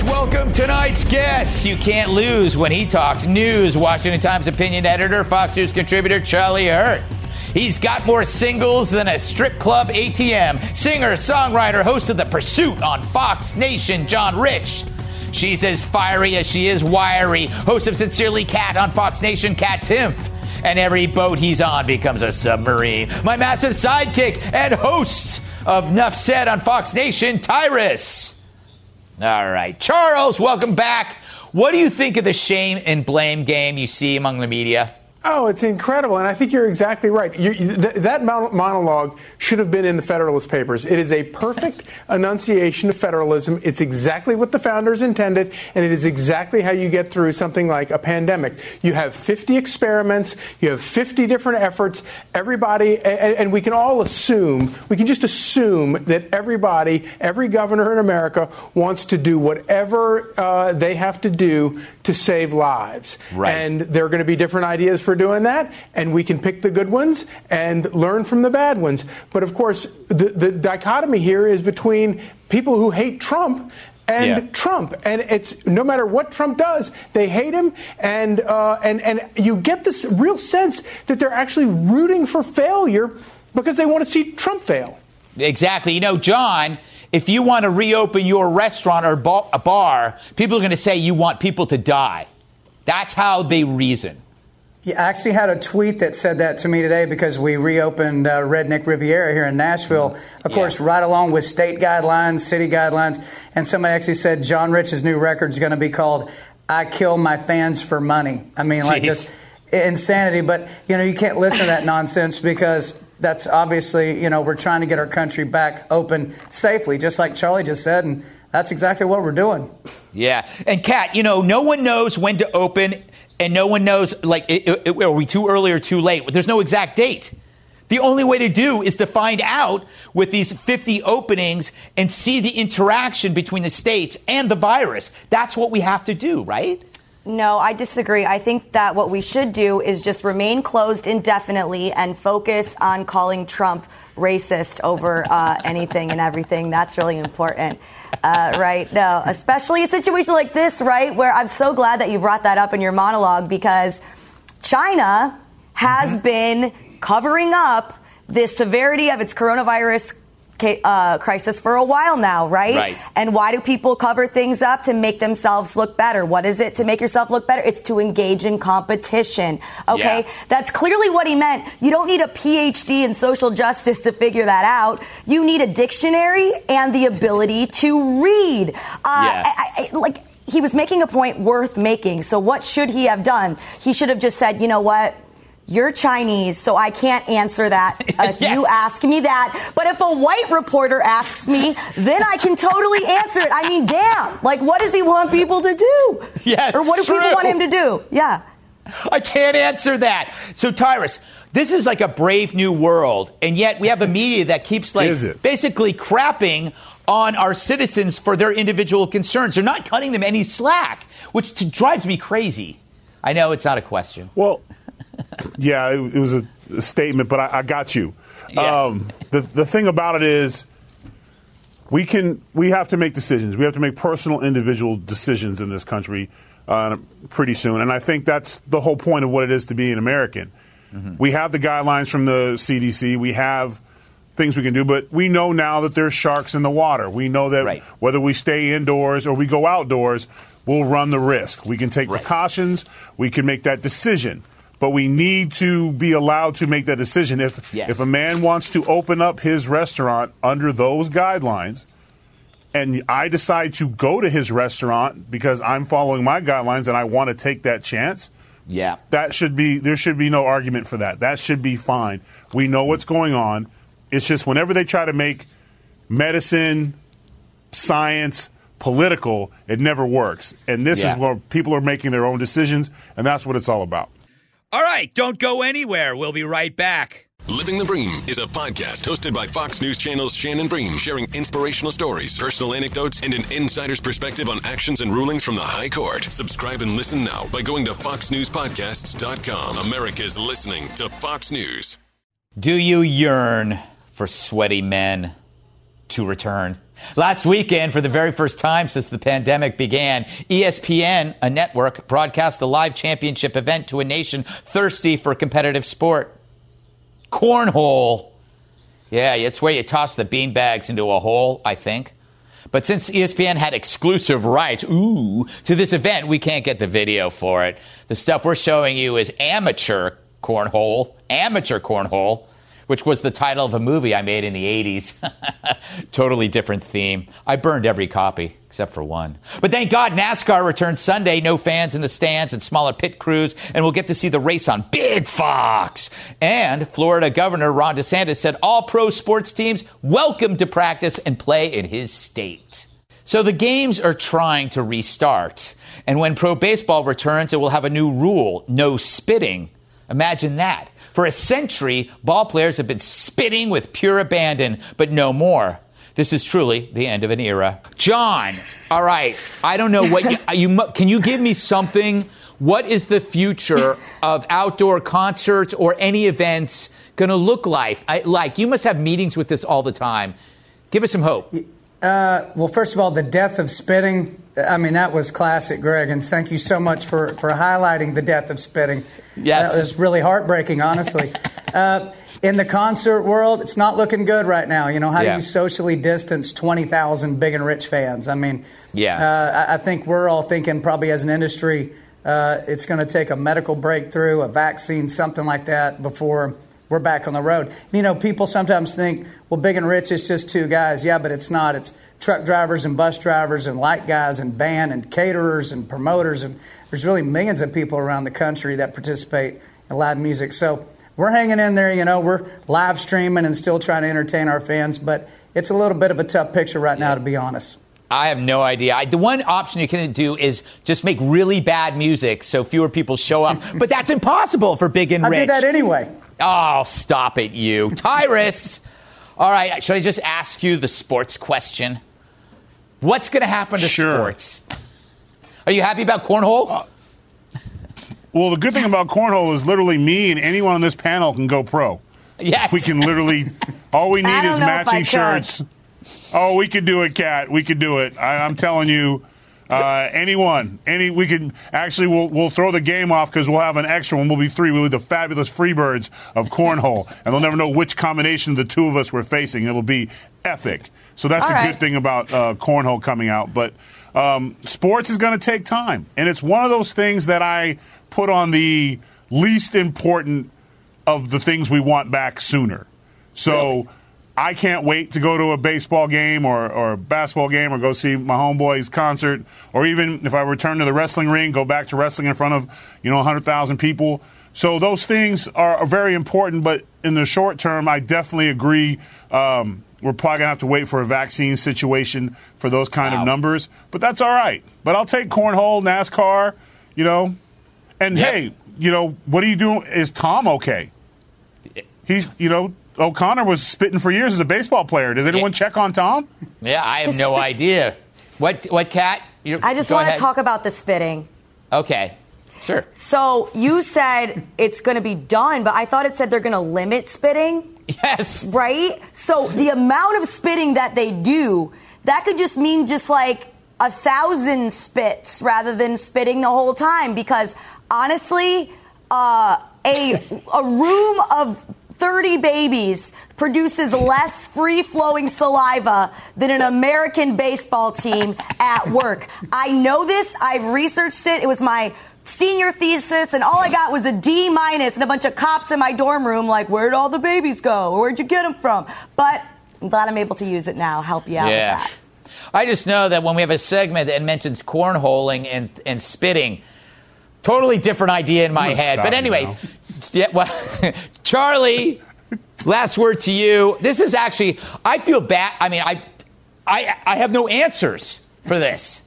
Let's welcome tonight's guest. You can't lose when he talks news. Washington Times opinion editor, Fox News contributor Charlie Hurt. He's got more singles than a strip club ATM. Singer, songwriter, host of The Pursuit on Fox Nation, John Rich. She's as fiery as she is wiry. Host of Sincerely Kat on Fox Nation, Kat Timpf. And every boat he's on becomes a submarine. My massive sidekick and host of Nuff Said on Fox Nation, Tyrus. All right. Charles, welcome back. What do you think of the shame and blame game you see among the media? Oh, it's incredible. And I think you're exactly right. You, th- that monologue should have been in the Federalist Papers. It is a perfect enunciation of federalism. It's exactly what the founders intended, and it is exactly how you get through something like a pandemic. You have 50 experiments, you have 50 different efforts. Everybody, and, and we can all assume, we can just assume that everybody, every governor in America wants to do whatever uh, they have to do to save lives. Right. And there are going to be different ideas for doing that, and we can pick the good ones and learn from the bad ones. But of course, the, the dichotomy here is between people who hate Trump and yeah. Trump. And it's no matter what Trump does, they hate him, and uh, and and you get this real sense that they're actually rooting for failure because they want to see Trump fail. Exactly. You know, John. If you want to reopen your restaurant or a bar, people are going to say you want people to die. That's how they reason. Yeah, I actually had a tweet that said that to me today because we reopened uh, Redneck Riviera here in Nashville. Mm-hmm. Of course, right along with state guidelines, city guidelines, and somebody actually said John Rich's new record is going to be called "I Kill My Fans for Money." I mean, like just insanity. But you know, you can't listen to that nonsense because that's obviously you know we're trying to get our country back open safely, just like Charlie just said, and that's exactly what we're doing. Yeah, and Kat, you know, no one knows when to open and no one knows, like, it, it, are we too early or too late? There's no exact date. The only way to do is to find out with these 50 openings and see the interaction between the states and the virus. That's what we have to do, right? No, I disagree. I think that what we should do is just remain closed indefinitely and focus on calling Trump racist over uh, anything and everything. That's really important uh, right? No, especially a situation like this, right? Where I'm so glad that you brought that up in your monologue because China has mm-hmm. been covering up the severity of its coronavirus uh, crisis for a while now, right? right? And why do people cover things up to make themselves look better? What is it to make yourself look better? It's to engage in competition. Okay, yeah. that's clearly what he meant. You don't need a PhD in social justice to figure that out. You need a dictionary and the ability to read. Uh, yeah. I, I, like he was making a point worth making. So what should he have done? He should have just said, you know what? You're Chinese, so I can't answer that if yes. you ask me that. But if a white reporter asks me, then I can totally answer it. I mean, damn. Like, what does he want people to do? Yeah, or what do true. people want him to do? Yeah. I can't answer that. So, Tyrus, this is like a brave new world, and yet we have a media that keeps like basically crapping on our citizens for their individual concerns. They're not cutting them any slack, which drives me crazy. I know it's not a question. Well, yeah, it, it was a, a, statement, but I, I got you. Yeah. Um, the the thing about it is, we can we have to make decisions. We have to make personal, individual decisions in this country uh, pretty soon, and I think that's the whole point of what it is to be an American. Mm-hmm. We have the guidelines from the CDC. We have things we can do, but we know now that there's sharks in the water. We know that right. whether we stay indoors or we go outdoors, we'll run the risk. We can take right. precautions. We can make that decision but we need to be allowed to make that decision. If yes. if a man wants to open up his restaurant under those guidelines, and I decide to go to his restaurant because I'm following my guidelines and I want to take that chance, yeah, that should be there should be no argument for that. That should be fine. We know what's going on. It's just whenever they try to make medicine, science, political, it never works. And this yeah. is where people are making their own decisions, and that's what it's all about. All right, don't go anywhere. We'll be right back. Living the Bream is a podcast hosted by Fox News Channel's Shannon Bream, sharing inspirational stories, personal anecdotes, and an insider's perspective on actions and rulings from the High Court. Subscribe and listen now by going to foxnewspodcasts.com. America's listening to Fox News. Do you yearn for sweaty men? to return. Last weekend, for the very first time since the pandemic began, ESPN, a network, broadcast a live championship event to a nation thirsty for competitive sport. Cornhole. Yeah, it's where you toss the beanbags into a hole, I think. But since ESPN had exclusive rights, ooh, to this event, we can't get the video for it. The stuff we're showing you is amateur cornhole, amateur cornhole which was the title of a movie I made in the 80s. totally different theme. I burned every copy except for one. But thank God NASCAR returns Sunday. No fans in the stands and smaller pit crews, and we'll get to see the race on Big Fox. And Florida Governor Ron DeSantis said all pro sports teams welcome to practice and play in his state. So the games are trying to restart. And when pro baseball returns, it will have a new rule no spitting. Imagine that. For a century, ball players have been spitting with pure abandon, but no more. This is truly the end of an era. John, all right. I don't know what you, you can you give me something. What is the future of outdoor concerts or any events going to look like? I, like you must have meetings with this all the time. Give us some hope. Uh, well, first of all, the death of spitting. I mean, that was classic, Greg, and thank you so much for, for highlighting the death of spitting. Yes. That was really heartbreaking, honestly. uh, in the concert world, it's not looking good right now. You know, how yeah. do you socially distance 20,000 big and rich fans? I mean, yeah. Uh, I, I, think we're all thinking probably as an industry, uh, it's going to take a medical breakthrough, a vaccine, something like that before – we're back on the road. You know, people sometimes think, well, Big and Rich is just two guys. Yeah, but it's not. It's truck drivers and bus drivers and light guys and band and caterers and promoters. And there's really millions of people around the country that participate in live music. So we're hanging in there. You know, we're live streaming and still trying to entertain our fans. But it's a little bit of a tough picture right now, to be honest. I have no idea. I, the one option you can do is just make really bad music so fewer people show up. but that's impossible for Big and Rich. I do that anyway. Oh, stop it, you. Tyrus. All right, should I just ask you the sports question? What's going to happen to sure. sports? Are you happy about cornhole? Uh, well, the good thing about cornhole is literally me and anyone on this panel can go pro. Yes. We can literally, all we need is matching shirts. Oh, we could do it, Kat. We could do it. I, I'm telling you. Uh, anyone, any, we can actually we'll we'll throw the game off because we'll have an extra one. We'll be three. We'll be the fabulous Freebirds of cornhole, and they'll never know which combination of the two of us we're facing. It'll be epic. So that's All the right. good thing about uh, cornhole coming out. But um, sports is going to take time, and it's one of those things that I put on the least important of the things we want back sooner. So. Really? I can't wait to go to a baseball game or, or a basketball game or go see my homeboy's concert, or even if I return to the wrestling ring, go back to wrestling in front of, you know, 100,000 people. So those things are, are, very important, but in the short term, I definitely agree. Um, we're probably going to have to wait for a vaccine situation for those kind wow. of numbers, but that's all right. But I'll take cornhole, NASCAR, you know. And yep. hey, you know, what are you doing? Is Tom okay? He's, you know, O'Connor was spitting for years as a baseball player. Did anyone yeah. check on Tom? Yeah, I have no idea. What what Kat? I just want to talk about the spitting. Okay. Sure. So you said it's going to be done, but I thought it said they're going to limit spitting. Yes. Right? So the amount of spitting that they do, that could just mean just like a thousand spits rather than spitting the whole time because honestly, uh, a a room of 30 babies produces less free flowing saliva than an American baseball team at work. I know this. I've researched it. It was my senior thesis, and all I got was a D minus and a bunch of cops in my dorm room, like, where'd all the babies go? Where'd you get them from? But I'm glad I'm able to use it now, help you out yeah. with that. I just know that when we have a segment that mentions cornholing and, and spitting, totally different idea in my head. But anyway, yeah, well, Charlie, last word to you. This is actually, I feel bad. I mean, I, I, I have no answers for this.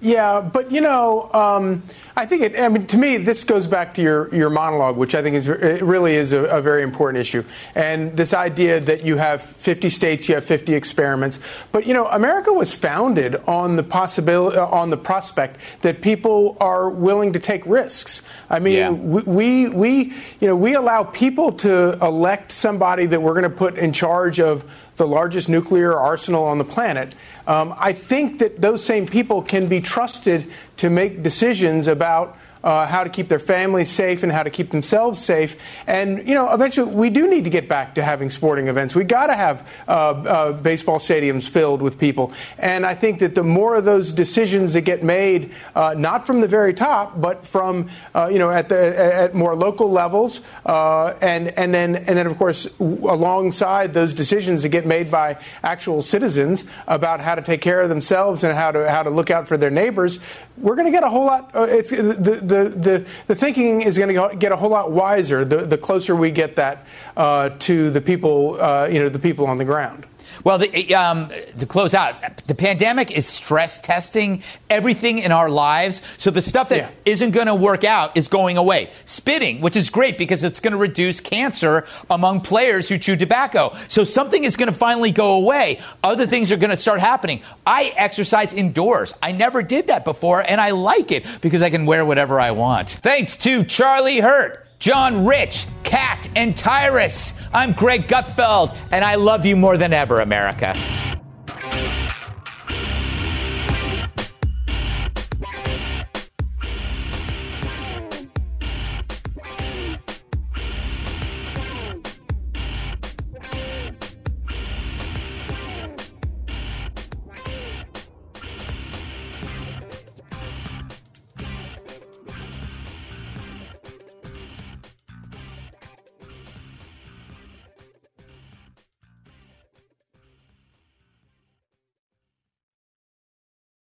Yeah, but you know, um, I think it. I mean, to me, this goes back to your your monologue, which I think is it really is a, a, very important issue. And this idea that you have 50 states, you have 50 experiments, but you know, America was founded on the possibility, on the prospect that people are willing to take risks. I mean, yeah. we, we you know we allow people to elect somebody that we're going to put in charge of the largest nuclear arsenal on the planet. Um, I think that those same people can be trusted to make decisions about about uh, how to keep their families safe and how to keep themselves safe. And, you know, eventually we do need to get back to having sporting events. we got to have uh, uh, baseball stadiums filled with people. And I think that the more of those decisions that get made, uh, not from the very top, but from, uh, you know, at, the, at more local levels, uh, and, and, then, and then, of course, alongside those decisions that get made by actual citizens about how to take care of themselves and how to, how to look out for their neighbors, we're going to get a whole lot. it's the, the the, the, the thinking is going to get a whole lot wiser the, the closer we get that uh, to the people, uh, you know, the people on the ground. Well, the, um, to close out, the pandemic is stress testing everything in our lives. So the stuff that yeah. not going to work out is going away. Spitting, which is great because it's going to reduce cancer among players who chew tobacco. So something is going to finally go away. Other things are going to start happening. I exercise indoors. I never did that before, and I like it because I can wear whatever I want. Thanks to Charlie Hurt. John Rich, Kat, and Tyrus. I'm Greg Gutfeld, and I love you more than ever, America.